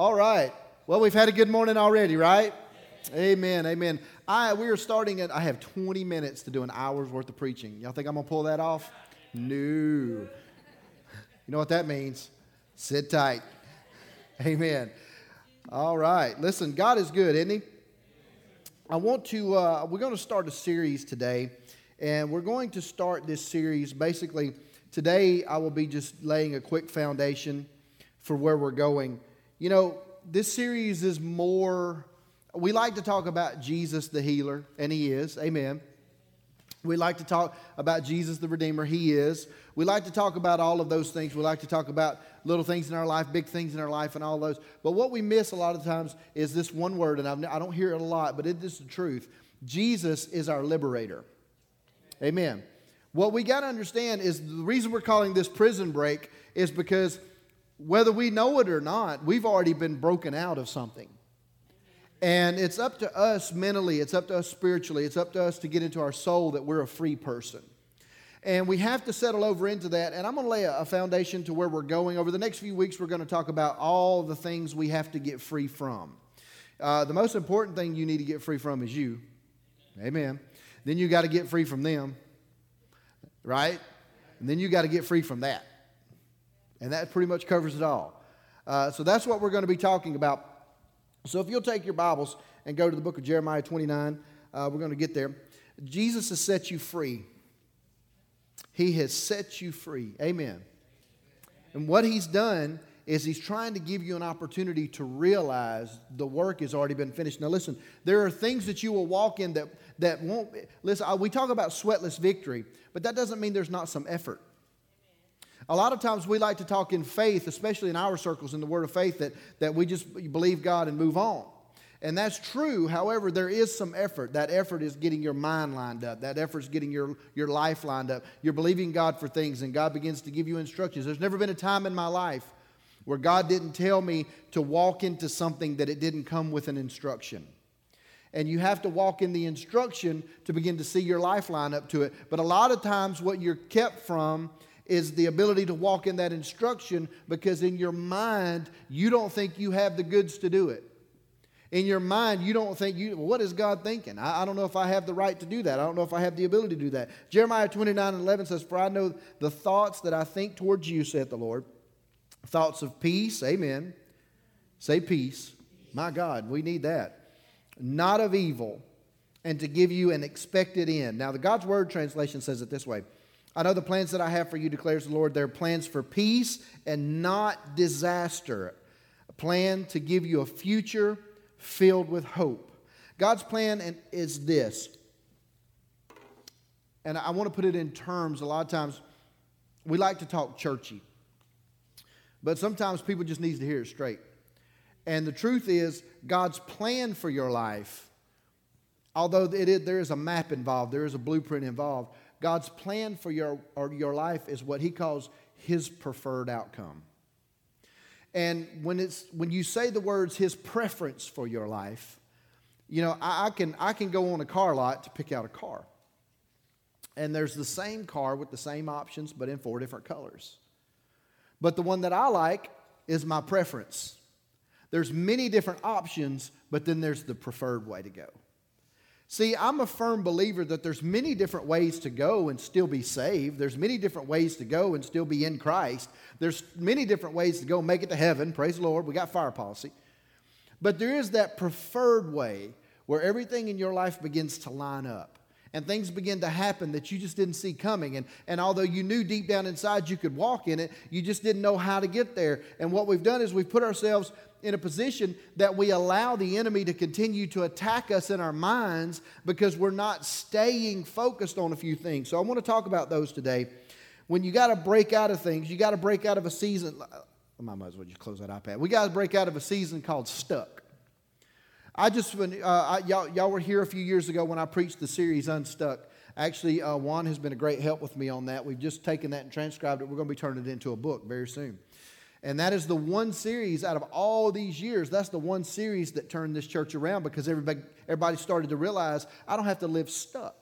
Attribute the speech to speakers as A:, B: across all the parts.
A: All right. Well, we've had a good morning already, right? Amen. Amen. I we are starting at I have 20 minutes to do an hour's worth of preaching. Y'all think I'm gonna pull that off? No. You know what that means? Sit tight. Amen. All right. Listen, God is good, isn't He? I want to. Uh, we're going to start a series today, and we're going to start this series basically. Today, I will be just laying a quick foundation for where we're going. You know, this series is more, we like to talk about Jesus the healer, and He is. Amen. We like to talk about Jesus the Redeemer. He is. We like to talk about all of those things. We like to talk about little things in our life, big things in our life, and all those. But what we miss a lot of times is this one word, and I don't hear it a lot, but it is the truth. Jesus is our liberator. Amen. What we got to understand is the reason we're calling this prison break is because whether we know it or not, we've already been broken out of something. And it's up to us mentally, it's up to us spiritually, it's up to us to get into our soul that we're a free person. And we have to settle over into that. And I'm going to lay a, foundation to where we're going. Over the next few weeks, we're going to talk about all the things we have to get free from. Uh, the most important thing you need to get free from is you. Amen. Then you got to get free from them right? And then you got to get free from that. And that pretty much covers it all. Uh, so that's what we're going to be talking about. So if you'll take your Bibles and go to the book of Jeremiah 29, uh, we're going to get there. Jesus has set you free. He has set you free. Amen. And what he's done is he's trying to give you an opportunity to realize the work has already been finished. Now, listen, there are things that you will walk in that, that won't. Listen, we talk about sweatless victory, but that doesn't mean there's not some effort. A lot of times we like to talk in faith, especially in our circles in the word of faith, that, that we just believe God and move on. And that's true. However, there is some effort. That effort is getting your mind lined up. That effort is getting your, your life lined up. You're believing God for things, and God begins to give you instructions. There's never been a time in my life where God didn't tell me to walk into something that it didn't come with an instruction. And you have to walk in the instruction to begin to see your life line up to it. But a lot of times, what you're kept from is the ability to walk in that instruction because in your mind, you don't think you have the goods to do it. In your mind, you don't think you, what is God thinking? I, I, don't know if I have the right to do that. I don't know if I have the ability to do that. Jeremiah 29 and 11 says, For I know the thoughts that I think towards you, saith the Lord. Thoughts of peace, amen. Say peace. My God, we need that not of evil, and to give you an expected end. Now, the God's Word translation says it this way I know the plans that I have for you, declares the Lord. They're plans for peace and not disaster. A plan to give you a future filled with hope. God's plan is this. And I want to put it in terms, a lot of times we like to talk churchy. But sometimes people just need to hear it straight. And the truth is, God's plan for your life, although there is a map involved, there is a blueprint involved, God's plan for your, or your life is what He calls His preferred outcome. And when, it's, when you say the words His preference for your life, you know, I, I, can, I can go on a car lot to pick out a car. And there's the same car with the same options, but in four different colors. But the one that I like is my preference. There's many different options, but then there's the preferred way to go. See, I'm a firm believer that there's many different ways to go and still be saved. There's many different ways to go and still be in Christ. There's many different ways to go make it to heaven. Praise the Lord. We got fire policy. But there is that preferred way where everything in your life begins to line up and things begin to happen that you just didn't see coming. And, and although you knew deep down inside you could walk in it, you just didn't know how to get there. And what we've done is we've put ourselves in a position that we allow the enemy to continue to attack us in our minds because we're not staying focused on a few things. So I want to talk about those today. When you got to break out of things, you got to break out of a season. I might as well just close that iPad. We got to break out of a season called stuck. I just, when, uh, I, y'all, y'all were here a few years ago when I preached the series Unstuck. Actually, uh, Juan has been a great help with me on that. We've just taken that and transcribed it. We're going to be turning it into a book very soon. And that is the one series out of all these years, that's the one series that turned this church around because everybody, everybody started to realize I don't have to live stuck.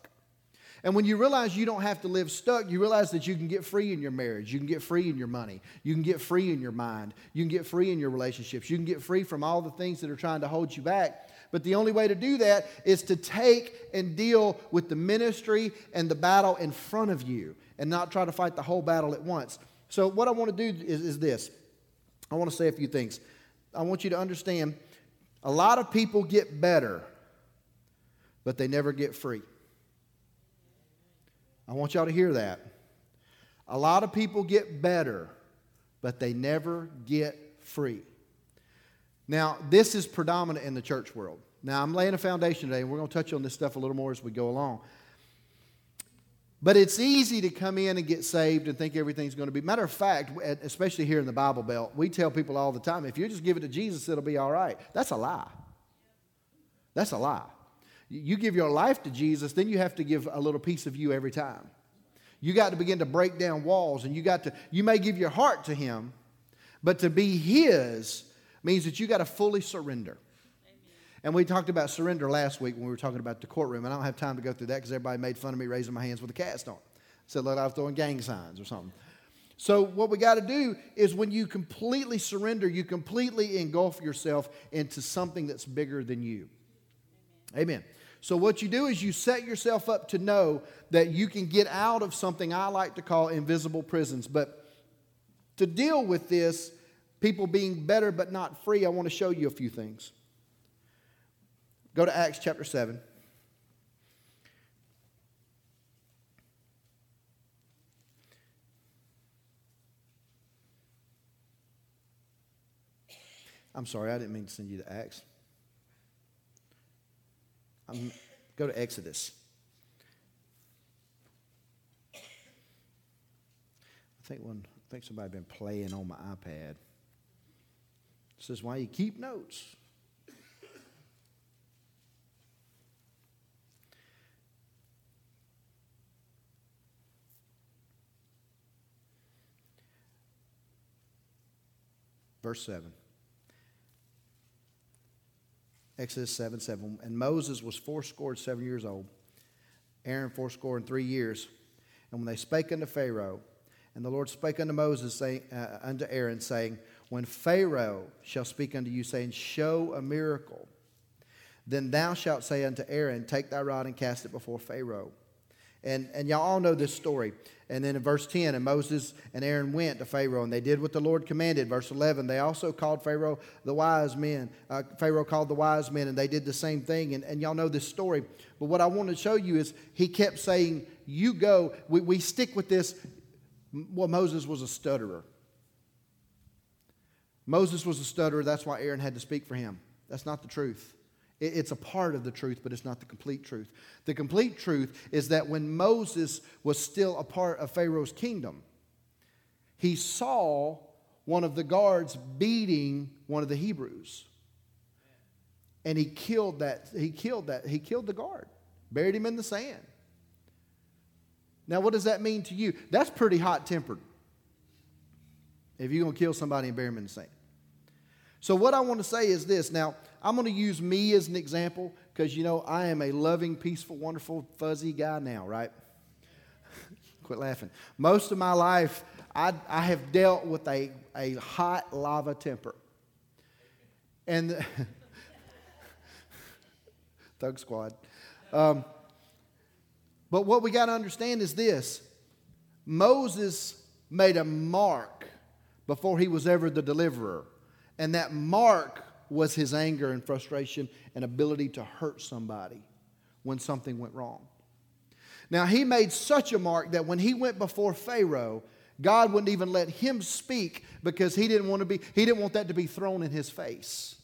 A: And when you realize you don't have to live stuck, you realize that you can get free in your marriage. You can get free in your money. You can get free in your mind. You can get free in your relationships. You can get free from all the things that are trying to hold you back. But the only way to do that is to take and deal with the ministry and the battle in front of you and not try to fight the whole battle at once. So, what I want to do is, is this I want to say a few things. I want you to understand a lot of people get better, but they never get free. I want y'all to hear that. A lot of people get better, but they never get free. Now, this is predominant in the church world. Now, I'm laying a foundation today, and we're going to touch on this stuff a little more as we go along. But it's easy to come in and get saved and think everything's going to be. Matter of fact, especially here in the Bible Belt, we tell people all the time if you just give it to Jesus, it'll be all right. That's a lie. That's a lie. You give your life to Jesus, then you have to give a little piece of you every time. You got to begin to break down walls, and you got to, you may give your heart to Him, but to be His means that you got to fully surrender. And we talked about surrender last week when we were talking about the courtroom, and I don't have time to go through that because everybody made fun of me raising my hands with a cast on. Said like I was throwing gang signs or something. So, what we got to do is when you completely surrender, you completely engulf yourself into something that's bigger than you. Amen. So, what you do is you set yourself up to know that you can get out of something I like to call invisible prisons. But to deal with this, people being better but not free, I want to show you a few things. Go to Acts chapter 7. I'm sorry, I didn't mean to send you to Acts. I'm, go to Exodus. I think one, I think somebody been playing on my iPad. It says, "Why you keep notes?" Verse 7. Exodus 7 7. And Moses was fourscore and seven years old, Aaron fourscore and three years. And when they spake unto Pharaoh, and the Lord spake unto Moses, saying, uh, unto Aaron, saying, When Pharaoh shall speak unto you, saying, Show a miracle, then thou shalt say unto Aaron, Take thy rod and cast it before Pharaoh. And, and y'all all know this story. And then in verse 10, and Moses and Aaron went to Pharaoh, and they did what the Lord commanded. Verse 11, they also called Pharaoh the wise men. Uh, Pharaoh called the wise men, and they did the same thing. And, and y'all know this story. But what I want to show you is he kept saying, You go. We, we stick with this. Well, Moses was a stutterer. Moses was a stutterer. That's why Aaron had to speak for him. That's not the truth. It's a part of the truth, but it's not the complete truth. The complete truth is that when Moses was still a part of Pharaoh's kingdom, he saw one of the guards beating one of the Hebrews. And he killed that, he killed that, he killed the guard, buried him in the sand. Now, what does that mean to you? That's pretty hot tempered. If you're going to kill somebody and bury him in the sand. So, what I want to say is this. Now, I'm going to use me as an example because, you know, I am a loving, peaceful, wonderful, fuzzy guy now, right? Quit laughing. Most of my life, I, I have dealt with a, a hot lava temper. And the, Thug Squad. Um, but what we got to understand is this Moses made a mark before he was ever the deliverer. And that mark was his anger and frustration and ability to hurt somebody when something went wrong. Now, he made such a mark that when he went before Pharaoh, God wouldn't even let him speak because he didn't want to be he didn't want that to be thrown in his face.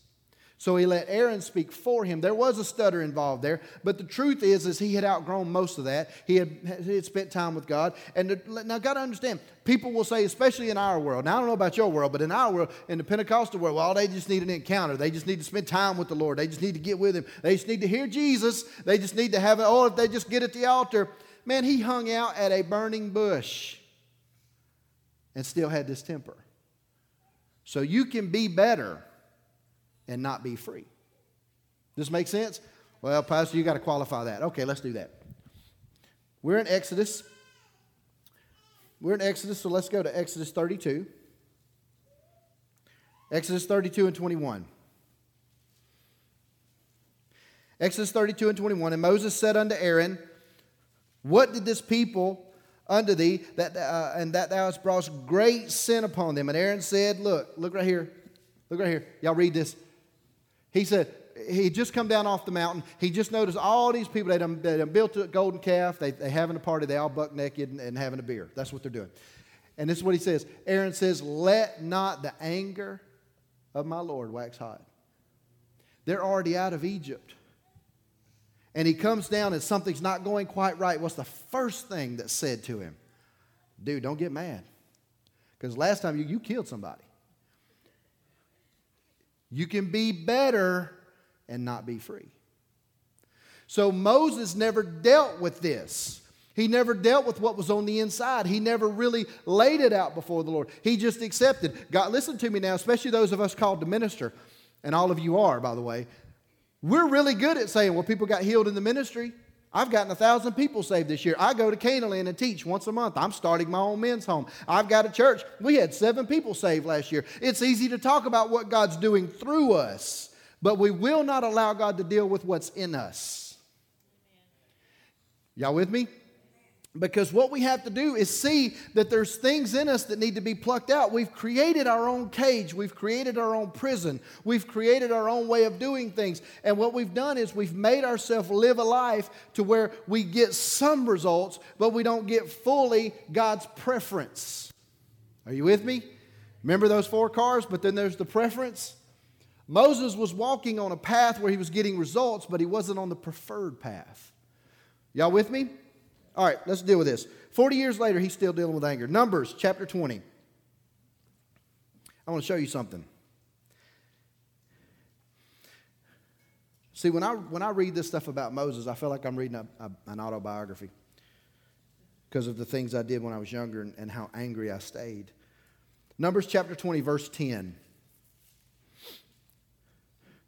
A: So he let Aaron speak for him. There was a stutter involved there, but the truth is, is he had outgrown most of that. He had, he had spent time with God. And the, now, got to understand, people will say, especially in our world. Now, I don't know about your world, but in our world, in the Pentecostal world, well, they just need an encounter. They just need to spend time with the Lord. They just need to get with Him. They just need to hear Jesus. They just need to have it. Or if they just get at the altar, man, he hung out at a burning bush and still had this temper. So you can be better and not be free. This make sense? Well, Pastor, you got to qualify that. Okay, let's do that. We're in Exodus. We're in Exodus, so let's go to Exodus 32. Exodus 32 and 21. Exodus 32 and 21. And Moses said unto Aaron, What did this people unto thee, that, uh, and that thou hast brought great sin upon them? And Aaron said, Look, look right here. Look right here. Y'all read this. He said, he just come down off the mountain. He just noticed all these people, they done, built a golden calf. They, they having a party. They all buck naked and, and having a beer. That's what they're doing. And this is what he says. Aaron says, let not the anger of my Lord wax hot. They're already out of Egypt. And he comes down and something's not going quite right. What's the first thing that's said to him? Dude, don't get mad. Because last time you, you killed somebody. You can be better and not be free. So Moses never dealt with this. He never dealt with what was on the inside. He never really laid it out before the Lord. He just accepted. God, listen to me now, especially those of us called to minister, and all of you are, by the way. We're really good at saying, well, people got healed in the ministry. I've gotten a thousand people saved this year. I go to Canaan and teach once a month. I'm starting my own men's home. I've got a church. We had seven people saved last year. It's easy to talk about what God's doing through us but we will not allow God to deal with what's in us. Y'all with me? Because what we have to do is see that there's things in us that need to be plucked out. We've created our own cage. We've created our own prison. We've created our own way of doing things. And what we've done is we've made ourselves live a life to where we get some results, but we don't get fully God's preference. Are you with me? Remember those four cars, but then there's the preference? Moses was walking on a path where he was getting results, but he wasn't on the preferred path. Y'all with me? All right, let's deal with this. 40 years later, he's still dealing with anger. Numbers chapter 20. I want to show you something. See, when I, when I read this stuff about Moses, I feel like I'm reading a, a, an autobiography because of the things I did when I was younger and, and how angry I stayed. Numbers chapter 20, verse 10.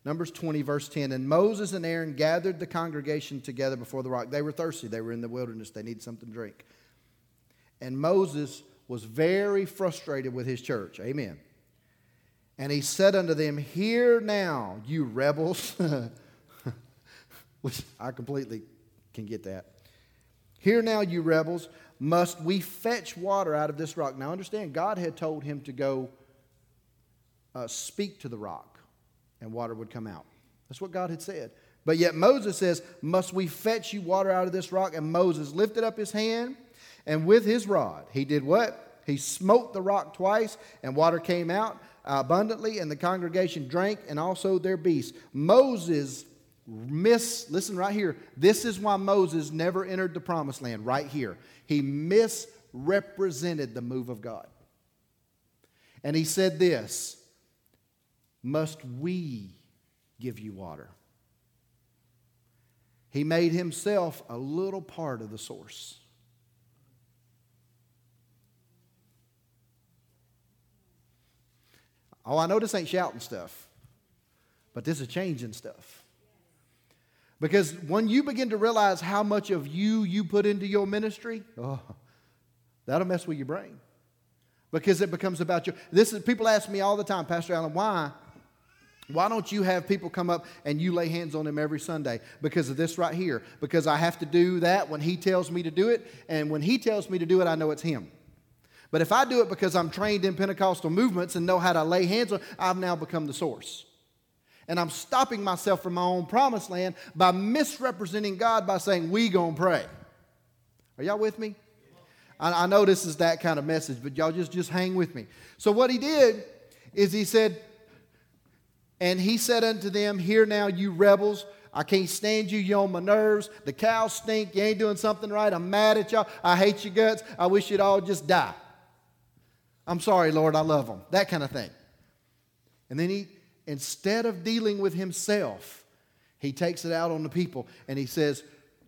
A: Numbers 20, verse 10. And Moses and Aaron gathered the congregation together before the rock. They were thirsty. They were in the wilderness. They needed something to drink. And Moses was very frustrated with his church. Amen. And he said unto them, Hear now, you rebels. Which I completely can get that. Hear now, you rebels, must we fetch water out of this rock? Now understand, God had told him to go uh, speak to the rock and water would come out. That's what God had said. But yet Moses says, Must we fetch you water out of this rock? And Moses lifted up his hand, and with his rod, he did what? He smote the rock twice, and water came out abundantly, and the congregation drank, and also their beasts. Moses miss, listen right here. This is why Moses never entered the promised land, right here. He misrepresented the move of God. And he said this must we give you water? He made himself a little part of the source. Oh, I know this ain't shouting stuff, but this is changing stuff. Because when you begin to realize how much of you you put into your ministry, oh, that'll mess with your brain. Because it becomes about you. This is people ask me all the time, Pastor Allen, why why don't you have people come up and you lay hands on them every Sunday? Because of this right here. Because I have to do that when He tells me to do it. And when He tells me to do it, I know it's Him. But if I do it because I'm trained in Pentecostal movements and know how to lay hands on, I've now become the source. And I'm stopping myself from my own promised land by misrepresenting God by saying, we gonna pray. Are y'all with me? I, I know this is that kind of message, but y'all just, just hang with me. So what he did is he said, and he said unto them, Hear now, you rebels. I can't stand you. You're on my nerves. The cows stink. You ain't doing something right. I'm mad at y'all. I hate your guts. I wish you'd all just die. I'm sorry, Lord. I love them. That kind of thing. And then he, instead of dealing with himself, he takes it out on the people and he says,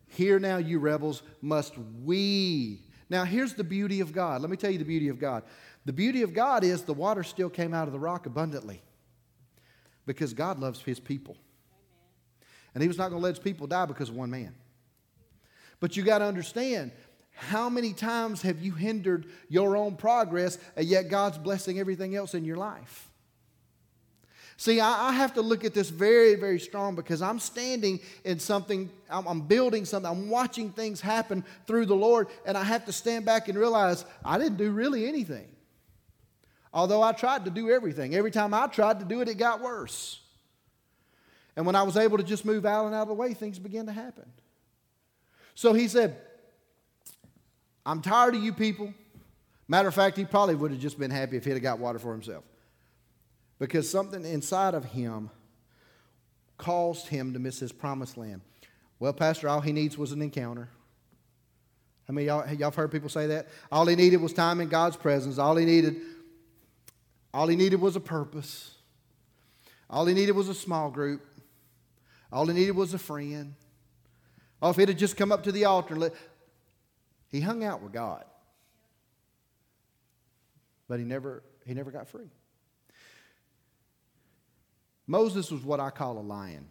A: Hear now, you rebels, must we. Now, here's the beauty of God. Let me tell you the beauty of God. The beauty of God is the water still came out of the rock abundantly because God loves his people. And he was not going to let his people die because of one man. But you got to understand how many times have you hindered your own progress, and yet God's blessing everything else in your life? See, I, I, have to look at this very, very strong because I'm standing in something, I'm, I'm building something, I'm watching things happen through the Lord, and I have to stand back and realize I didn't do really anything. Although I tried to do everything. Every time I tried to do it, it got worse. And when I was able to just move Allen out of the way, things began to happen. So he said, I'm tired of you people. Matter of fact, he probably would have just been happy if he'd have got water for himself because something inside of him caused him to miss his promised land. Well, Pastor, all he needs was an encounter. I mean, y'all, y'all have heard people say that? All he needed was time in God's presence. All he needed, all he needed was a purpose. All he needed was a small group. All he needed was a friend. Oh, if he'd have just come up to the altar and let, he hung out with God. But he never, he never got free. Moses was what I call a lion.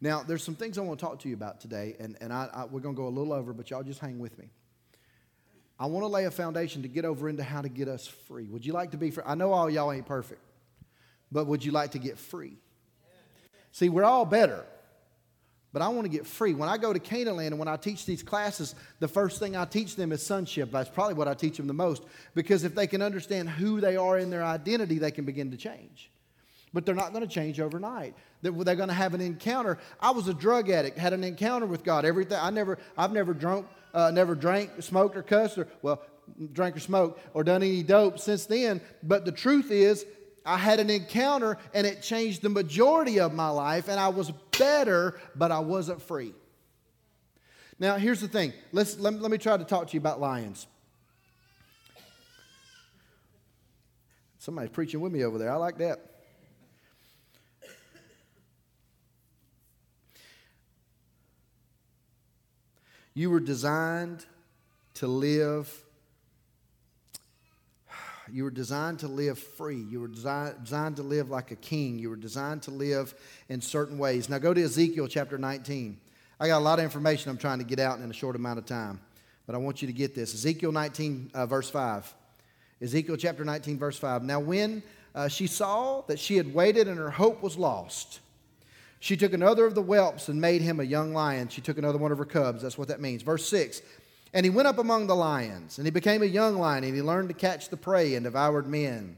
A: Now, there's some things I want to talk to you about today, and, and I, I, we're going to go a little over, but y'all just hang with me. I want to lay a foundation to get over into how to get us free. Would you like to be free? I know all y'all ain't perfect, but would you like to get free? See, we're all better but I want to get free. When I go to Canaan Land and when I teach these classes, the first thing I teach them is sonship. That's probably what I teach them the most because if they can understand who they are in their identity, they can begin to change. But they're not going to change overnight. They're, they're going to have an encounter. I was a drug addict, had an encounter with God. Everything I never, I've never drunk, uh, never drank, smoked, or cussed, or well, drank or smoked, or done any dope since then. But the truth is, I had an encounter and it changed the majority of my life, and I was better, but I wasn't free. Now, here's the thing. Let's, let, let me try to talk to you about lions. Somebody's preaching with me over there. I like that. You were designed to live you were designed to live free. You were designed, designed to live like a king. You were designed to live in certain ways. Now go to Ezekiel chapter 19. I got a lot of information I'm trying to get out in a short amount of time, but I want you to get this. Ezekiel 19, uh, verse 5. Ezekiel chapter 19, verse 5. Now, when uh, she saw that she had waited and her hope was lost, she took another of the whelps and made him a young lion. She took another one of her cubs. That's what that means. Verse 6 and he went up among the lions, and he became a young lion, and he learned to catch the prey and devoured men.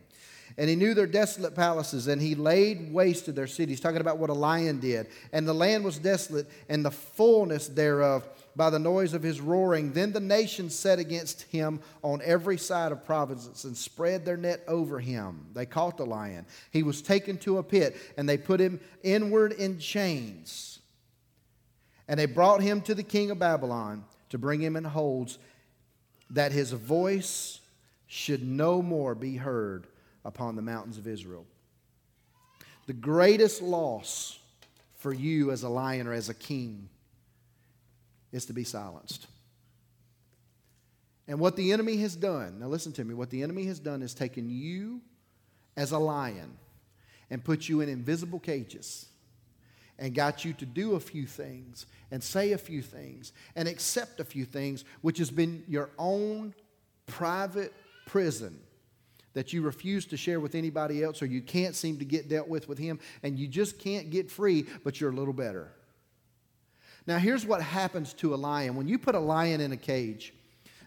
A: And he knew their desolate palaces, and he laid waste to their cities. Talking about what a lion did. And the land was desolate, and the fullness thereof by the noise of his roaring. Then the nations set against him on every side of provinces and spread their net over him. They caught the lion. He was taken to a pit, and they put him inward in chains. And they brought him to the king of Babylon to bring him in holds, that his voice should no more be heard upon the mountains of Israel. The greatest loss for you as a lion or as a king is to be silenced. And what the enemy has done, now listen to me, what the enemy has done is taken you as a lion and put you in invisible cages and got you to do a few things and say a few things and accept a few things, which has been your own private prison that you refuse to share with anybody else or you can't seem to get dealt with with him and you just can't get free, but you're a little better. Now, here's what happens to a lion. When you put a lion in a cage,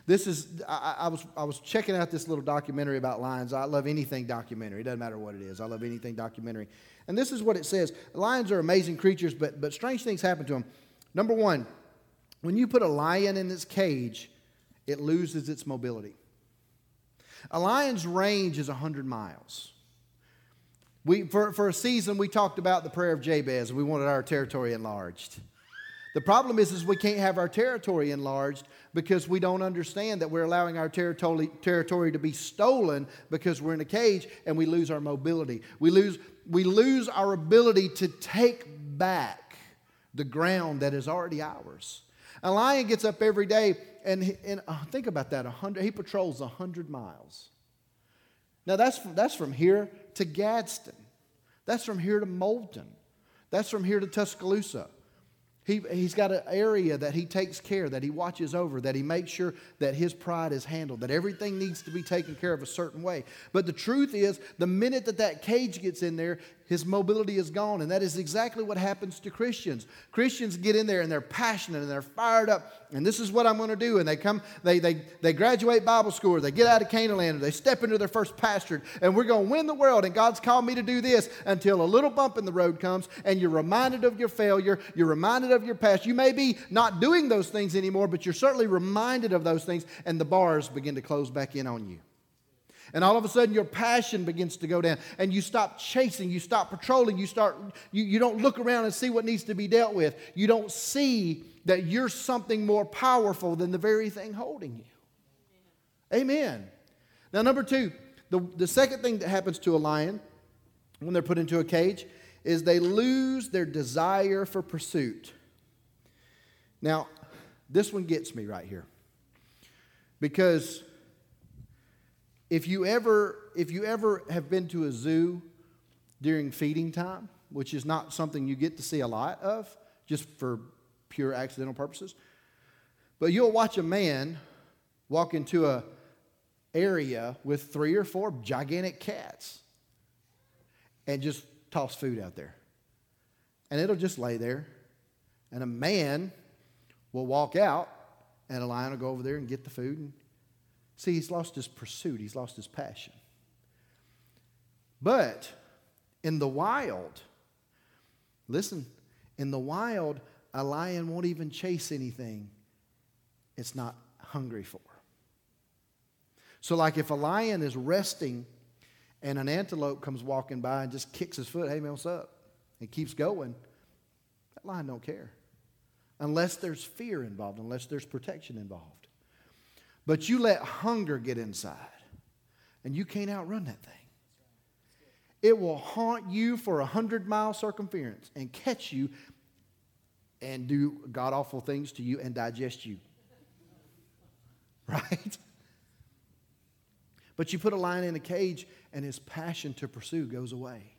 A: this is, I, I, was, I was checking out this little documentary about lions. I love anything documentary. It doesn't matter what it is. I love anything documentary. And this is what it says Lions are amazing creatures, but, but strange things happen to them. Number one, when you put a lion in its cage, it loses its mobility. A lion's range is 100 miles. We, for, for a season, we talked about the prayer of Jabez. We wanted our territory enlarged. The problem is, is we can't have our territory enlarged because we don't understand that we're allowing our territory, territory to be stolen because we're in a cage and we lose our mobility. We lose, we lose our ability to take back the ground that is already ours. A lion gets up every day and, and uh, think about that, 100, he patrols 100 miles. Now that's, that's from here to Gadsden. That's from here to Moulton. That's from here to Tuscaloosa. He, he's got an area that he takes care, that he watches over, that he makes sure that his pride is handled, that everything needs to be taken care of a certain way. But the truth is, the minute that that cage gets in there, his mobility is gone. And that is exactly what happens to Christians. Christians get in there and they're passionate and they're fired up. And this is what I'm going to do. And they come, they, they, they graduate Bible school, or they get out of Canaan or they step into their first pastorate, and we're going to win the world. And God's called me to do this until a little bump in the road comes and you're reminded of your failure. You're reminded of your past. You may be not doing those things anymore, but you're certainly reminded of those things, and the bars begin to close back in on you. And all of a sudden, your passion begins to go down, and you stop chasing, you stop patrolling, you start, you, you don't look around and see what needs to be dealt with. You don't see that you're something more powerful than the very thing holding you. Amen. Now, number two, the, the second thing that happens to a lion when they're put into a cage is they lose their desire for pursuit. Now, this one gets me right here. Because if you ever if you ever have been to a zoo during feeding time, which is not something you get to see a lot of, just for pure accidental purposes, but you'll watch a man walk into a area with three or four gigantic cats and just toss food out there. And it'll just lay there. And a man will walk out and a lion will go over there and get the food and See, he's lost his pursuit, he's lost his passion. But in the wild, listen, in the wild, a lion won't even chase anything it's not hungry for. So, like if a lion is resting and an antelope comes walking by and just kicks his foot, hey man, what's up? And keeps going, that lion don't care. Unless there's fear involved, unless there's protection involved. But you let hunger get inside, and you can't outrun that thing. It will haunt you for a hundred mile circumference and catch you and do god awful things to you and digest you. Right? But you put a lion in a cage, and his passion to pursue goes away.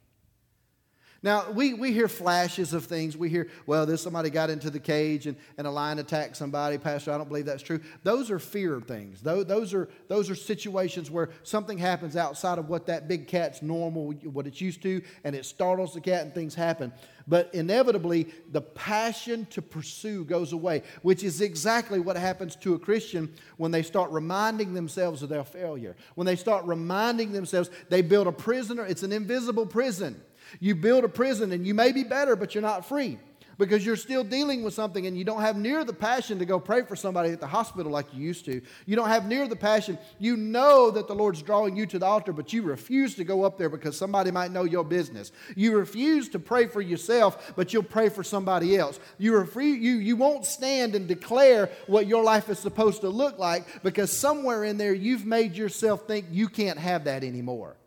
A: Now, we, we hear flashes of things. We hear, well, this somebody got into the cage and, and a lion attacked somebody. Pastor, I don't believe that's true. Those are fear things. Those, those, are, those are situations where something happens outside of what that big cat's normal, what it's used to, and it startles the cat and things happen. But inevitably, the passion to pursue goes away, which is exactly what happens to a Christian when they start reminding themselves of their failure. When they start reminding themselves, they build a prisoner, it's an invisible prison. You build a prison and you may be better, but you're not free because you're still dealing with something and you don't have near the passion to go pray for somebody at the hospital like you used to. You don't have near the passion. You know that the Lord's drawing you to the altar, but you refuse to go up there because somebody might know your business. You refuse to pray for yourself, but you'll pray for somebody else. You, refuse, you, you won't stand and declare what your life is supposed to look like because somewhere in there you've made yourself think you can't have that anymore.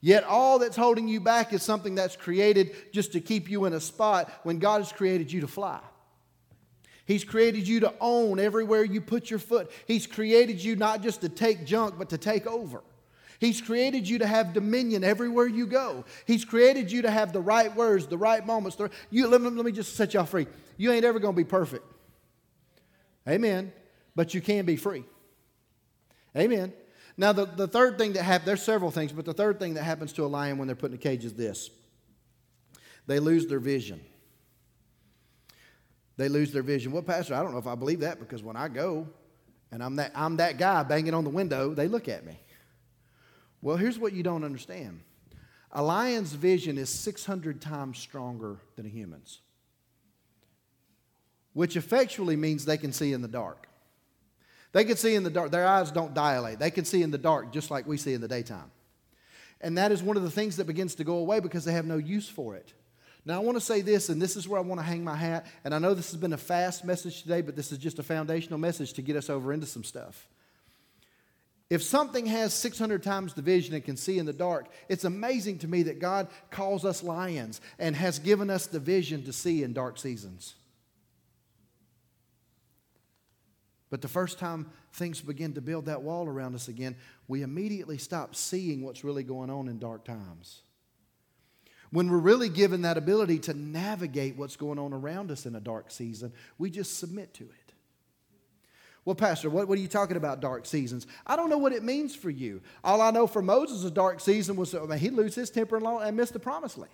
A: Yet all that's holding you back is something that's created just to keep you in a spot when God has created you to fly. He's created you to own everywhere you put your foot. He's created you not just to take junk, but to take over. He's created you to have dominion everywhere you go. He's created you to have the right words, the right moments. You, let, me, let me just set y'all free. You ain't ever going to be perfect. Amen. But you can be free. Amen. Now, the, the third thing that happens, there's several things, but the third thing that happens to a lion when they're put in a cage is this they lose their vision. They lose their vision. Well, Pastor, I don't know if I believe that because when I go and I'm that, I'm that guy banging on the window, they look at me. Well, here's what you don't understand a lion's vision is 600 times stronger than a human's, which effectually means they can see in the dark. They can see in the dark. Their eyes don't dilate. They can see in the dark just like we see in the daytime. And that is one of the things that begins to go away because they have no use for it. Now, I want to say this, and this is where I want to hang my hat. And I know this has been a fast message today, but this is just a foundational message to get us over into some stuff. If something has 600 times the vision and can see in the dark, it's amazing to me that God calls us lions and has given us the vision to see in dark seasons. But the first time things begin to build that wall around us again, we immediately stop seeing what's really going on in dark times. When we're really given that ability to navigate what's going on around us in a dark season, we just submit to it. Well, Pastor, what, what are you talking about, dark seasons? I don't know what it means for you. All I know for Moses, a dark season was I mean, he'd lose his temper and miss the promised land.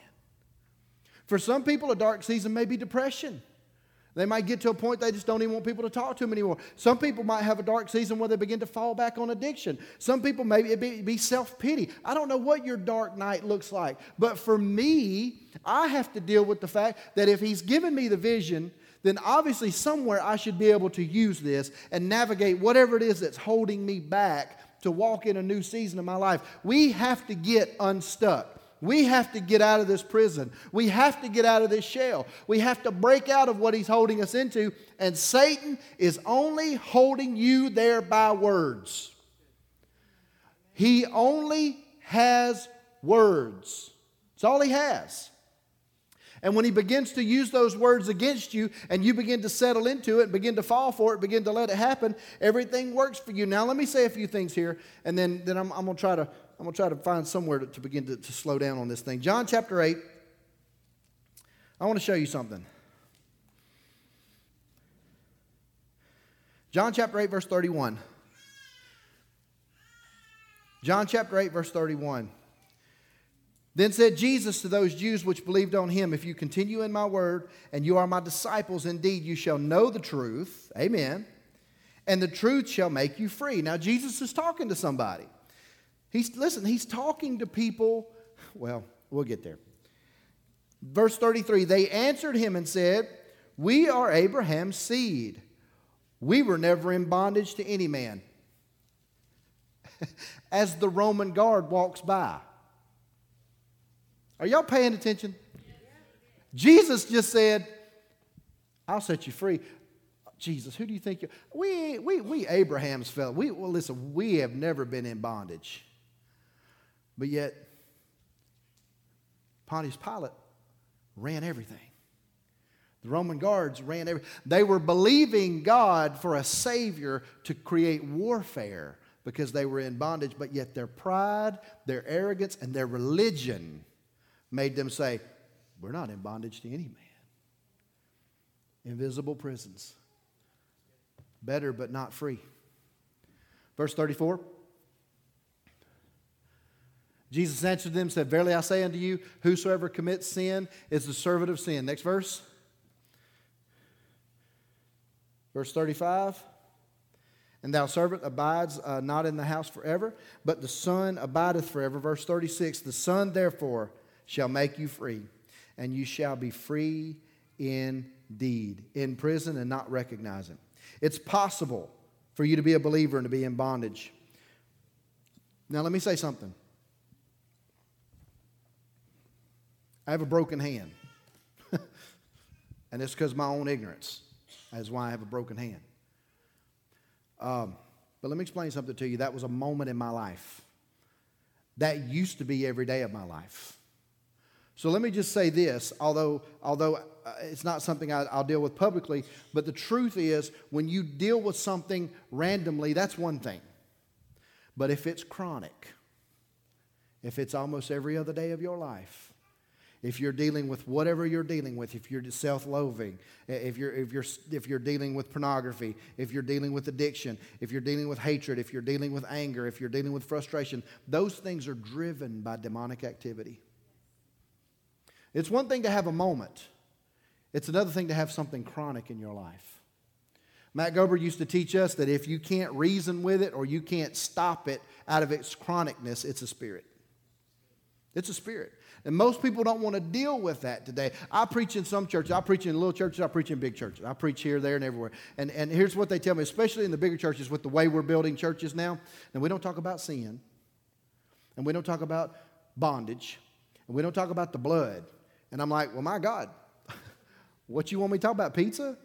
A: For some people, a dark season may be depression. They might get to a point they just don't even want people to talk to them anymore. Some people might have a dark season where they begin to fall back on addiction. Some people maybe it be, be self pity. I don't know what your dark night looks like, but for me, I have to deal with the fact that if He's given me the vision, then obviously somewhere I should be able to use this and navigate whatever it is that's holding me back to walk in a new season of my life. We have to get unstuck. We have to get out of this prison. We have to get out of this shell. We have to break out of what he's holding us into. And Satan is only holding you there by words. He only has words. It's all he has. And when he begins to use those words against you and you begin to settle into it, begin to fall for it, begin to let it happen, everything works for you. Now, let me say a few things here, and then, then I'm, I'm going to try to I'm going to try to find somewhere to, to begin to, to slow down on this thing. John chapter 8, I want to show you something. John chapter 8, verse 31. John chapter 8, verse 31. Then said Jesus to those Jews which believed on him, If you continue in my word, and you are my disciples indeed, you shall know the truth. Amen. And the truth shall make you free. Now, Jesus is talking to somebody. He's, listen, he's talking to people. Well, we'll get there. Verse 33 They answered him and said, We are Abraham's seed. We were never in bondage to any man. As the Roman guard walks by. Are y'all paying attention? Jesus just said, I'll set you free. Jesus, who do you think you? We, we, we Abraham's fellow. We, well, listen, we have never been in bondage. But yet, Pontius Pilate ran everything. The Roman guards ran. They were believing God for a Savior to create warfare because they were in bondage, but yet their pride, their arrogance, and their religion made them say, We're not in bondage to any man. Invisible prisons. Better, but not free. Verse 34 Jesus answered them and said, Verily I say unto you, whosoever commits sin is the servant of sin. Next verse. Verse 35. And thou servant abides uh, not in the house forever, but the Son abideth forever. Verse 36 The Son therefore shall make you free, and you shall be free indeed, in prison and not recognize Him. It's possible for you to be a believer and to be in bondage. Now, let me say something. I have a broken hand. and it's because my own ignorance. That's why I have a broken hand. Um, but let me explain something to you. That was a moment in my life. That used to be every day of my life. So let me just say this, although, although uh, it's not something I, will deal with publicly, but the truth is when you deal with something randomly, that's one thing. But if it's chronic, if it's almost every other day of your life, if you're dealing with whatever you're dealing with, if you're self-loathing, if you're, if, you're, if you're dealing with pornography, if you're dealing with addiction, if you're dealing with hatred, if you're dealing with anger, if you're dealing with frustration, those things are driven by demonic activity. It's one thing to have a moment. It's another thing to have something chronic in your life. Matt Gober used to teach us that if you can't reason with it or you can't stop it out of its chronicness, it's a spirit. It's a spirit. And most people don't want to deal with that today. I preach in some churches. I preach in little churches. I preach in big churches. I preach here, there, and everywhere. And, and here's what they tell me, especially in the bigger churches with the way we're building churches now. And we don't talk about sin. And we don't talk about bondage. And we don't talk about the blood. And I'm like, well, my God, what you want me to talk about? Pizza?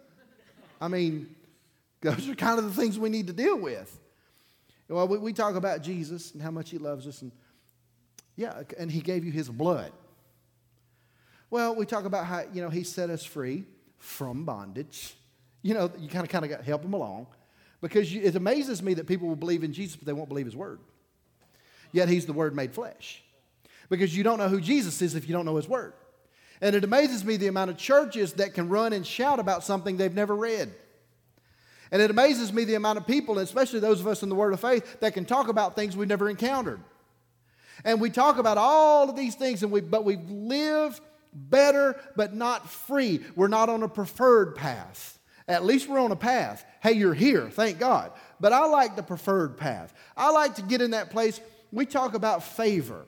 A: I mean, those are kind of the things we need to deal with. Well, we, we talk about Jesus and how much he loves us and yeah, and he gave you his blood. Well, we talk about how, you know, he set us free from bondage. You know, you kind of kind of help them along. Because you, it amazes me that people will believe in Jesus, but they won't believe his word. Yet he's the word made flesh. because you don't know who Jesus is if you don't know his word. And it amazes me the amount of churches that can run and shout about something they've never read. And it amazes me the amount of people, especially those of us in the Word of Faith, that can talk about things we've never encountered. And we talk about all of these things, and we, but we live better, but not free. We're not on a preferred path. At least we're on a path. Hey, you're here, thank God. But I like the preferred path. I like to get in that place. We talk about favor.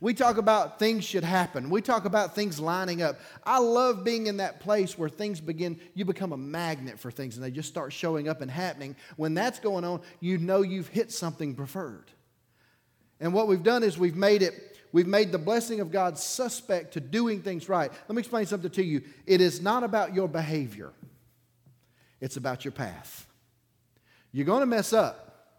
A: We talk about things should happen. We talk about things lining up. I love being in that place where things begin, you become a magnet for things and they just start showing up and happening. When that's going on, you know you've hit something preferred. And what we've done is we've made it, we've made the blessing of God suspect to doing things right. Let me explain something to you. It is not about your behavior, it's about your path. You're going to mess up.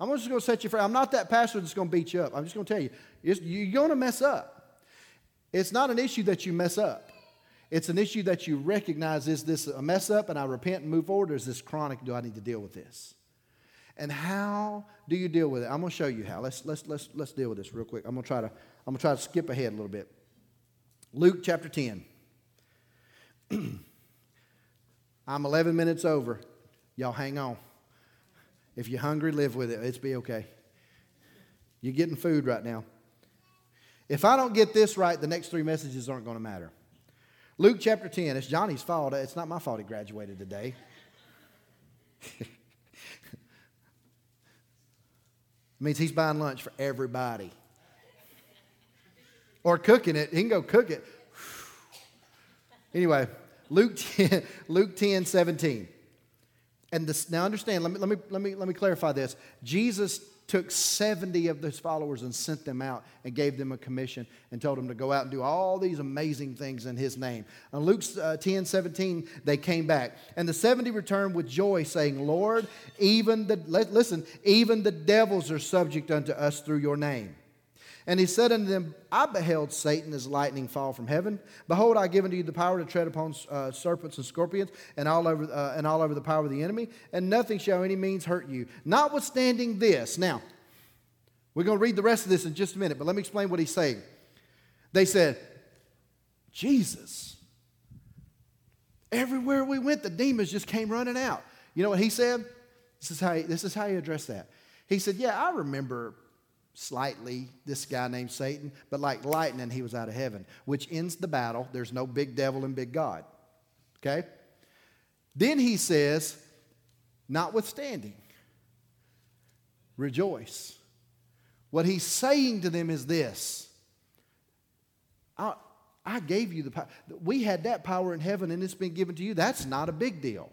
A: I'm just going to set you free. I'm not that pastor that's going to beat you up. I'm just going to tell you, you're going to mess up. It's not an issue that you mess up. It's an issue that you recognize is this a mess up and I repent and move forward, or is this chronic? Do I need to deal with this? And how do you deal with it? I'm going to show you how. Let's, let's, let's, let's deal with this real quick. I'm going to try to, I'm going to try to skip ahead a little bit. Luke chapter 10. I'm 11 minutes over. Y'all hang on. If you're hungry, live with it. It's be okay. You're getting food right now. If I don't get this right, the next three messages aren't going to matter. Luke chapter 10, it's Johnny's fault. It's not my fault he graduated today. it means he's buying lunch for everybody. Or cooking it. He can go cook it. Anyway, Luke 10, Luke 10 17. And this, now understand, let me, let, me, let, me, let me clarify this. Jesus took 70 of his followers and sent them out and gave them a commission and told them to go out and do all these amazing things in his name. On Luke uh, 10 17, they came back. And the 70 returned with joy, saying, Lord, even the, listen, even the devils are subject unto us through your name. And he said unto them, I beheld Satan as lightning fall from heaven. Behold, I give unto you the power to tread upon uh, serpents and scorpions and all, over, uh, and all over the power of the enemy, and nothing shall any means hurt you. Notwithstanding this, now, we're going to read the rest of this in just a minute, but let me explain what he's saying. They said, Jesus. Everywhere we went, the demons just came running out. You know what he said? This is how he, this is how he addressed that. He said, Yeah, I remember slightly this guy named Satan, but like lightning, he was out of heaven, which ends the battle. There's no big devil and big God. Okay? Then he says, notwithstanding, rejoice. What he's saying to them is this I, I gave you the power. We had that power in heaven and it's been given to you. That's not a big deal.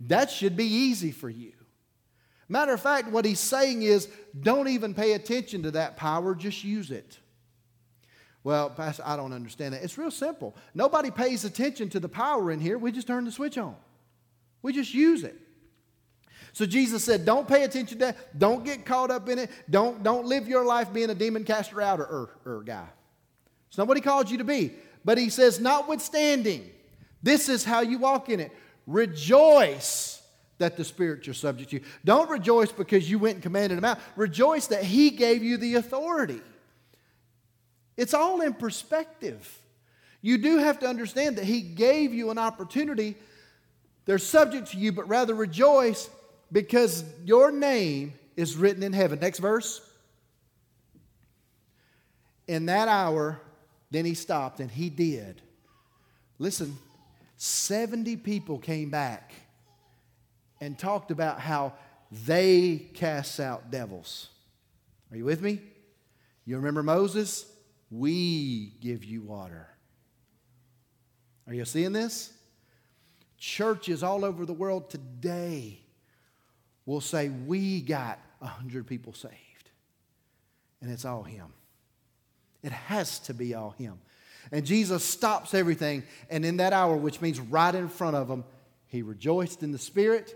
A: That should be easy for you. Matter of fact, what he's saying is don't even pay attention to that power, just use it. Well, Pastor, I don't understand that. It's real simple. Nobody pays attention to the power in here. We just turn the switch on, we just use it. So Jesus said, don't pay attention to that. Don't get caught up in it. Don't, don't live your life being a demon caster out or, or, er, or er, guy. It's not what he called you to be. But he says, notwithstanding, this is how you walk in it. Rejoice that the spirits are subject to you. Don't rejoice because you went and commanded them out. Rejoice that He gave you the authority. It's all in perspective. You do have to understand that He gave you an opportunity. They're subject to you, but rather rejoice because your name is written in heaven. Next verse. In that hour, then he stopped and he did. Listen, 70 people came back and talked about how they cast out devils. Are you with me? You remember Moses? We give you water. Are you seeing this? Churches all over the world today will say, We got 100 people saved. And it's all Him. It has to be all Him. And Jesus stops everything, and in that hour, which means right in front of them, He rejoiced in the Spirit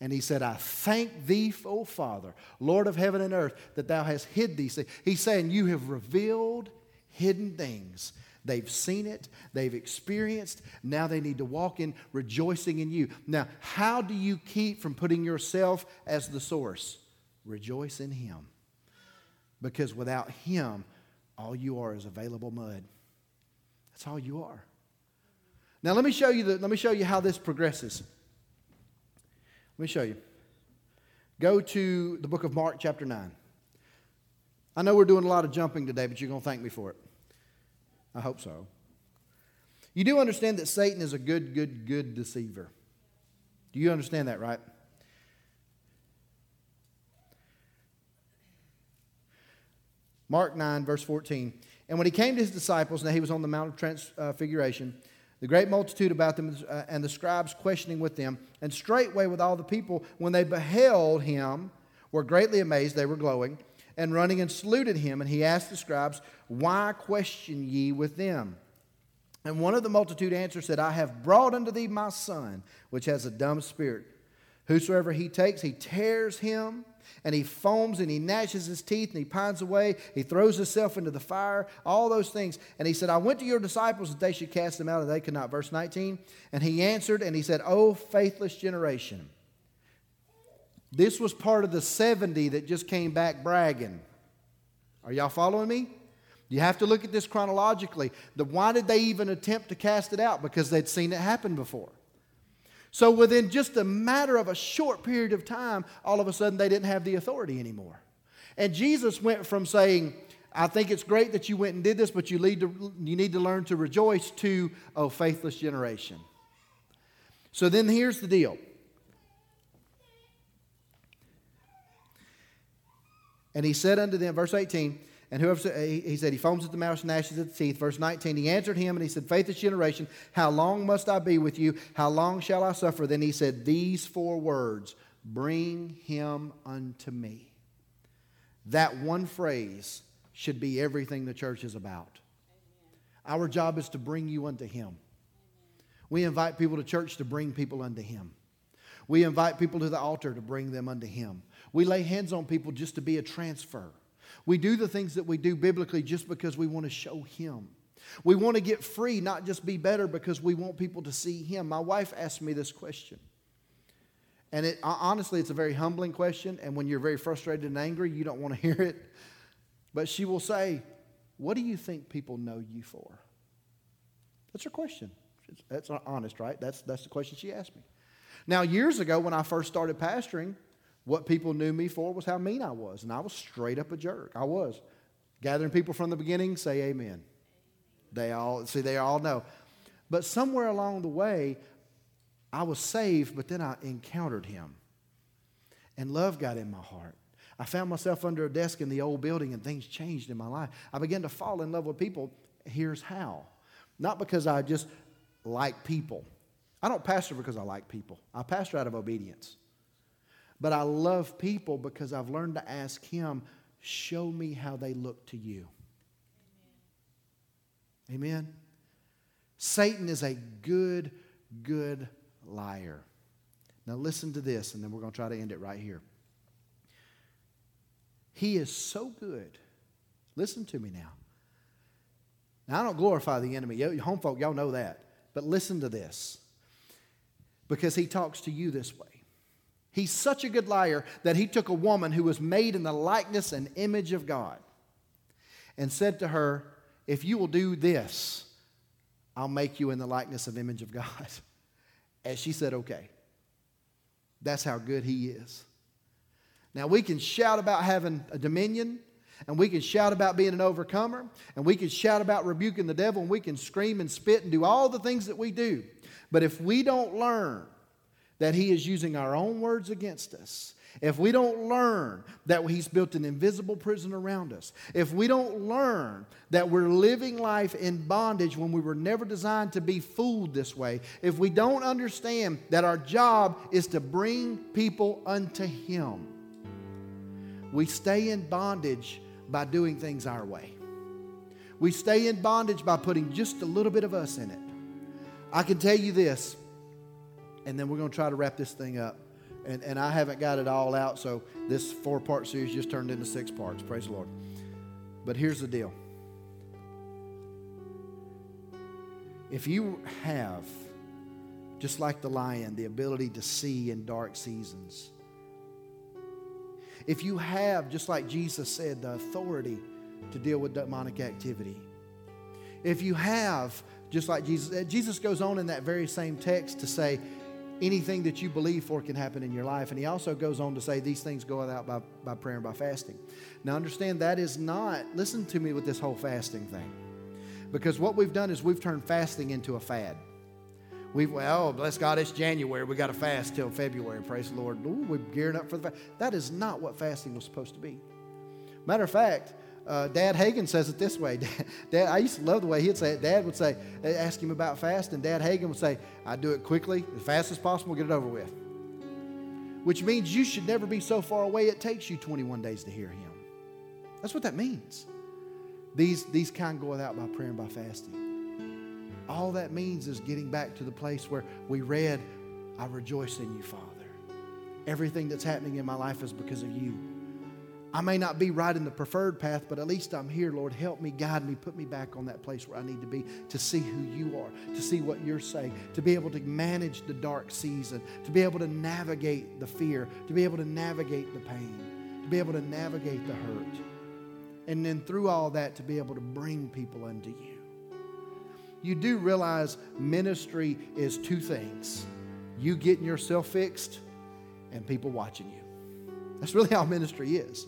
A: and he said, I thank thee, O Father, Lord of heaven and earth, that thou hast hid these things. He's saying, You have revealed hidden things. They've seen it, they've experienced. Now they need to walk in rejoicing in you. Now, how do you keep from putting yourself as the source? Rejoice in Him. Because without Him, all you are is available mud. That's all you are. Now let me show you the, let me show you how this progresses. Let me show you. Go to the book of Mark, chapter 9. I know we're doing a lot of jumping today, but you're going to thank me for it. I hope so. You do understand that Satan is a good, good, good deceiver. Do you understand that, right? Mark 9, verse 14. And when he came to his disciples, now he was on the Mount of Transfiguration, uh, the great multitude about them uh, and the scribes questioning with them, and straightway with all the people, when they beheld him, were greatly amazed, they were glowing, and running and saluted him. And he asked the scribes, Why question ye with them? And one of the multitude answered, said, I have brought unto thee my son, which has a dumb spirit. Whosoever he takes, he tears him and he foams and he gnashes his teeth and he pines away. He throws himself into the fire, all those things. And he said, I went to your disciples that they should cast him out, and they could not. Verse 19. And he answered and he said, O faithless generation. This was part of the 70 that just came back bragging. Are y'all following me? You have to look at this chronologically. The, why did they even attempt to cast it out? Because they'd seen it happen before. So, within just a matter of a short period of time, all of a sudden they didn't have the authority anymore. And Jesus went from saying, I think it's great that you went and did this, but you need to, you need to learn to rejoice to, oh, faithless generation. So then here's the deal. And he said unto them, verse 18, and whoever he said, he foams at the mouth and gnashes at the teeth. Verse 19, he answered him and he said, Faithless generation, how long must I be with you? How long shall I suffer? Then he said, These four words, bring him unto me. That one phrase should be everything the church is about. Amen. Our job is to bring you unto him. Amen. We invite people to church to bring people unto him. We invite people to the altar to bring them unto him. We lay hands on people just to be a transfer. We do the things that we do biblically just because we want to show Him. We want to get free, not just be better because we want people to see Him. My wife asked me this question. And it, honestly, it's a very humbling question. And when you're very frustrated and angry, you don't want to hear it. But she will say, What do you think people know you for? That's her question. That's honest, right? That's, that's the question she asked me. Now, years ago, when I first started pastoring, what people knew me for was how mean I was, and I was straight up a jerk. I was. Gathering people from the beginning, say amen. They all see, they all know. But somewhere along the way, I was saved, but then I encountered him. And love got in my heart. I found myself under a desk in the old building and things changed in my life. I began to fall in love with people. Here's how. Not because I just like people. I don't pastor because I like people. I pastor out of obedience. But I love people because I've learned to ask Him, show me how they look to you. Amen. Amen. Satan is a good, good liar. Now, listen to this, and then we're going to try to end it right here. He is so good. Listen to me now. Now, I don't glorify the enemy. Home folk, y'all know that. But listen to this. Because he talks to you this way. He's such a good liar that he took a woman who was made in the likeness and image of God and said to her, If you will do this, I'll make you in the likeness of image of God. And she said, Okay. That's how good he is. Now, we can shout about having a dominion, and we can shout about being an overcomer, and we can shout about rebuking the devil, and we can scream and spit and do all the things that we do. But if we don't learn that He is using our own words against us, if we don't learn that He's built an invisible prison around us, if we don't learn that we're living life in bondage when we were never designed to be fooled this way, if we don't understand that our job is to bring people unto Him, we stay in bondage by doing things our way. We stay in bondage by putting just a little bit of us in it. I can tell you this and then we're going to try to wrap this thing up. And, and I haven't got it all out, so this four part series just turned into six parts. Praise the Lord. But here's the deal if you have, just like the lion, the ability to see in dark seasons, if you have, just like Jesus said, the authority to deal with demonic activity, if you have, just like Jesus, Jesus goes on in that very same text to say, anything that you believe for can happen in your life. And he also goes on to say these things go out by, by prayer and by fasting. Now, understand that is not, listen to me with this whole fasting thing. Because what we've done is we've turned fasting into a fad. We've, well, bless God, it's January. We got to fast till February. Praise the Lord. Ooh, we're gearing up for the fast. That is not what fasting was supposed to be. Matter of fact, uh, Dad Hagin says it this way. Dad, I used to love the way he'd say it. Dad would say, ask him about fasting. Dad Hagin would say, I do it quickly, as fast as possible, get it over with. Which means you should never be so far away it takes you 21 days to hear him. That's what that means. These, these kind go without by prayer and by fasting. All that means is getting back to the place where we read, I rejoice in you, Father. Everything that's happening in my life is because of you. I may not be right in the preferred path, but at least I'm here, Lord. Help me, guide me, put me back on that place where I need to be to see who you are, to see what you're saying, to be able to manage the dark season, to be able to navigate the fear, to be able to navigate the pain, to be able to navigate the hurt. And then through all that, to be able to bring people unto you. You do realize ministry is two things you getting yourself fixed and people watching you. That's really how ministry is.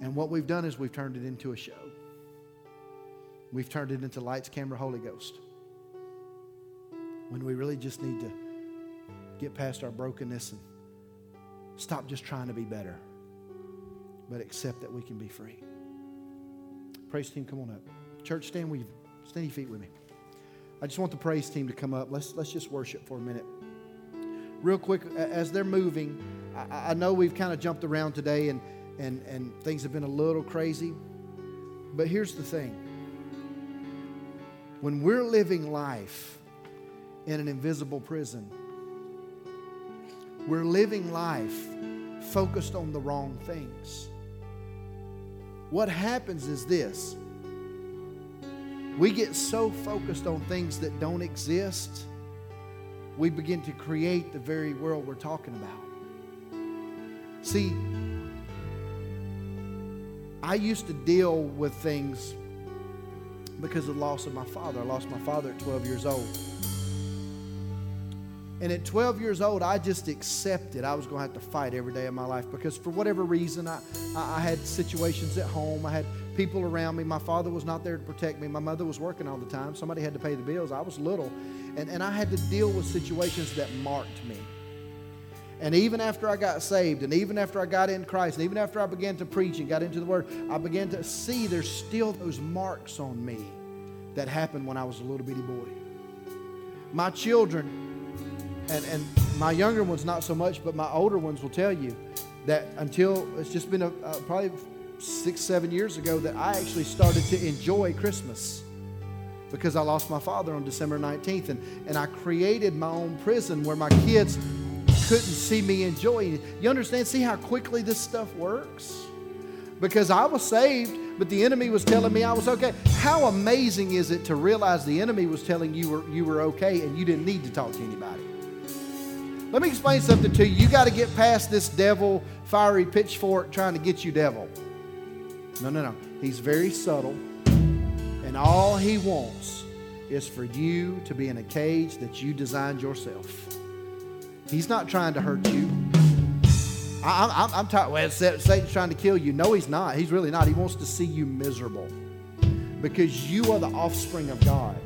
A: And what we've done is we've turned it into a show. We've turned it into lights, camera, Holy Ghost. When we really just need to get past our brokenness and stop just trying to be better, but accept that we can be free. Praise team, come on up. Church, stand with you. Stand your feet with me. I just want the praise team to come up. Let's, let's just worship for a minute. Real quick, as they're moving, I, I know we've kind of jumped around today and and, and things have been a little crazy. But here's the thing when we're living life in an invisible prison, we're living life focused on the wrong things. What happens is this we get so focused on things that don't exist, we begin to create the very world we're talking about. See, I used to deal with things because of the loss of my father. I lost my father at 12 years old. And at 12 years old, I just accepted I was going to have to fight every day of my life because for whatever reason, I, I had situations at home. I had people around me. My father was not there to protect me. My mother was working all the time. Somebody had to pay the bills. I was little. And, and I had to deal with situations that marked me. And even after I got saved, and even after I got in Christ, and even after I began to preach and got into the Word, I began to see there's still those marks on me that happened when I was a little bitty boy. My children, and, and my younger ones not so much, but my older ones will tell you that until it's just been a, probably six, seven years ago that I actually started to enjoy Christmas because I lost my father on December 19th. And, and I created my own prison where my kids couldn't see me enjoying it. You understand? See how quickly this stuff works? Because I was saved, but the enemy was telling me I was okay. How amazing is it to realize the enemy was telling you were, you were okay and you didn't need to talk to anybody? Let me explain something to you. You got to get past this devil, fiery pitchfork trying to get you, devil. No, no, no. He's very subtle, and all he wants is for you to be in a cage that you designed yourself. He's not trying to hurt you. I, am I'm tired. Well, Satan's trying to kill you. No, he's not. He's really not. He wants to see you miserable because you are the offspring of God.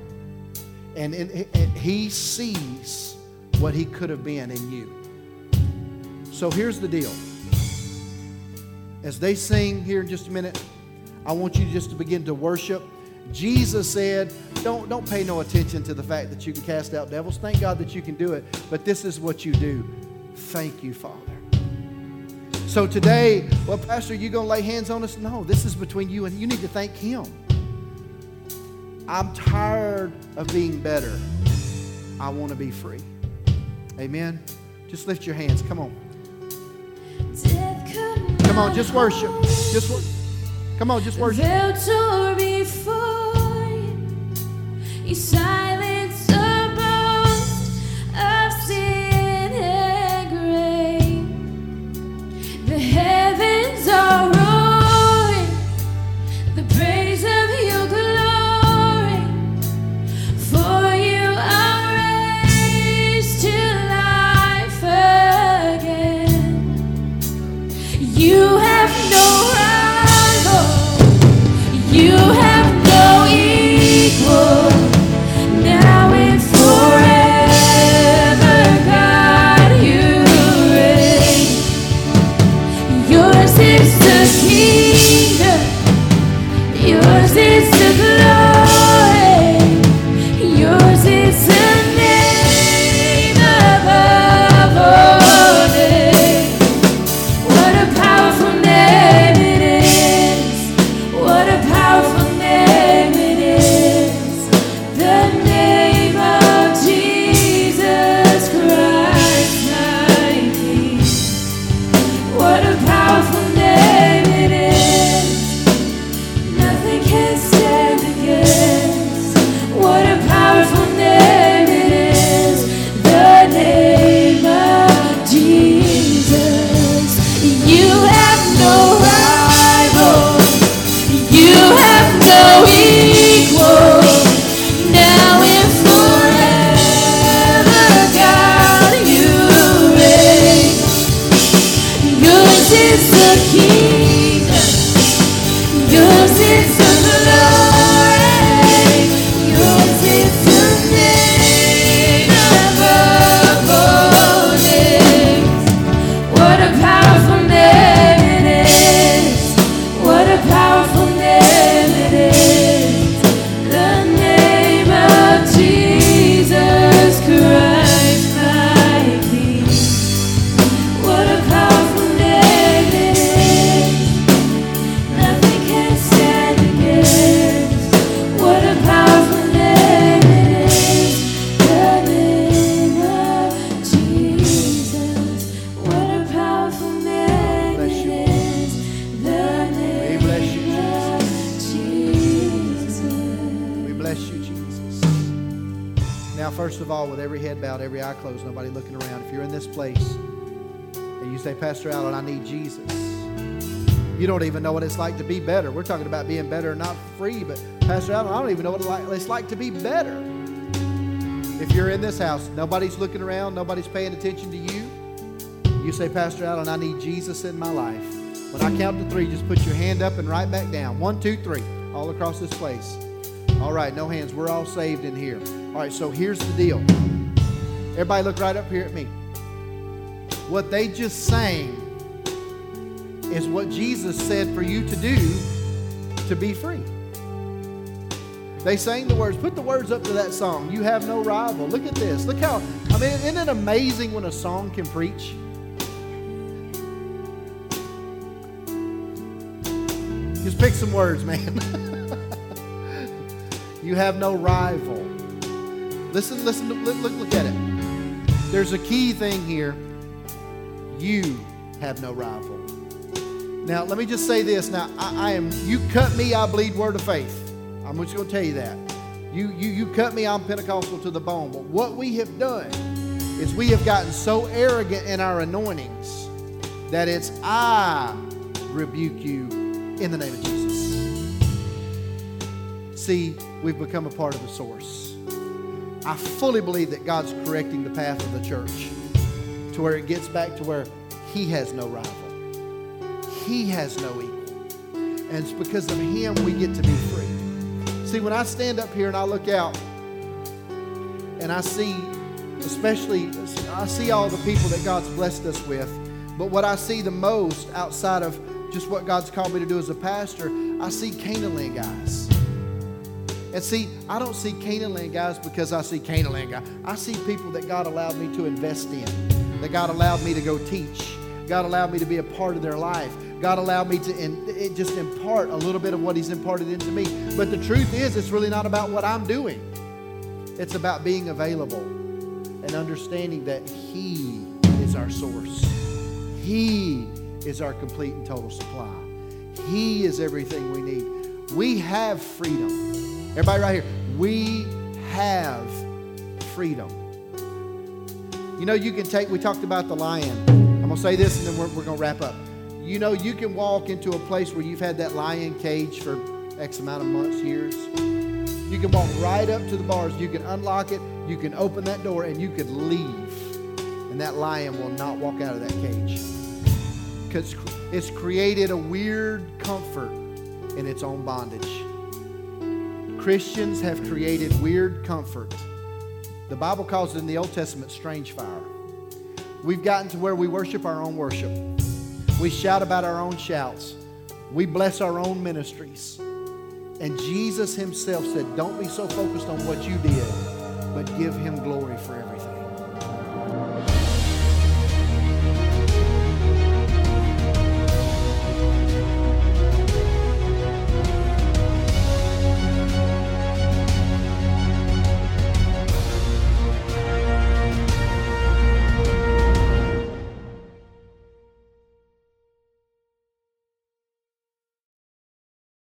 A: And, and he sees what he could have been in you. So here's the deal. As they sing here in just a minute, I want you just to begin to worship. Jesus said, don't, don't pay no attention to the fact that you can cast out devils. Thank God that you can do it, but this is what you do. Thank you, Father. So today, well, Pastor, you to lay hands on us? No, this is between you and you need to thank Him. I'm tired of being better. I want to be free. Amen. Just lift your hands. Come on. Come on, just worship. Just worship. Come on, just worship. You it's like to be better. We're talking about being better, not free, but Pastor Allen, I don't even know what it's like to be better. If you're in this house, nobody's looking around, nobody's paying attention to you. You say, Pastor Allen, I need Jesus in my life. When I count to three, just put your hand up and right back down. One, two, three, all across this place. All right, no hands. We're all saved in here. All right, so here's the deal. Everybody look right up here at me. What they just sang is what Jesus said for you to do to be free. They sang the words. Put the words up to that song. You have no rival. Look at this. Look how, I mean, isn't it amazing when a song can preach? Just pick some words, man. you have no rival. Listen, listen, look, look, look at it. There's a key thing here you have no rival. Now, let me just say this. Now, I, I am, you cut me, I bleed word of faith. I'm just going to tell you that. You, you, you cut me, I'm Pentecostal to the bone. But what we have done is we have gotten so arrogant in our anointings that it's I rebuke you in the name of Jesus. See, we've become a part of the source. I fully believe that God's correcting the path of the church to where it gets back to where he has no rival. He has no equal. And it's because of him we get to be free. See, when I stand up here and I look out and I see, especially, I see all the people that God's blessed us with, but what I see the most outside of just what God's called me to do as a pastor, I see Canaan Land guys. And see, I don't see Canaan Land guys because I see Canaan Land guys. I see people that God allowed me to invest in that God allowed me to go teach. God allowed me to be a part of their life. God allowed me to in, just impart a little bit of what He's imparted into me. But the truth is, it's really not about what I'm doing, it's about being available and understanding that He is our source. He is our complete and total supply. He is everything we need. We have freedom. Everybody, right here, we have freedom. You know, you can take, we talked about the lion. I'm going to say this and then we're, we're going to wrap up. You know, you can walk into a place where you've had that lion cage for X amount of months, years. You can walk right up to the bars. You can unlock it. You can open that door and you could leave. And that lion will not walk out of that cage. Because it's created a weird comfort in its own bondage. Christians have created weird comfort the Bible calls it in the Old Testament strange fire. We've gotten to where we worship our own worship. We shout about our own shouts. We bless our own ministries. And Jesus himself said, Don't be so focused on what you did, but give him glory for everything.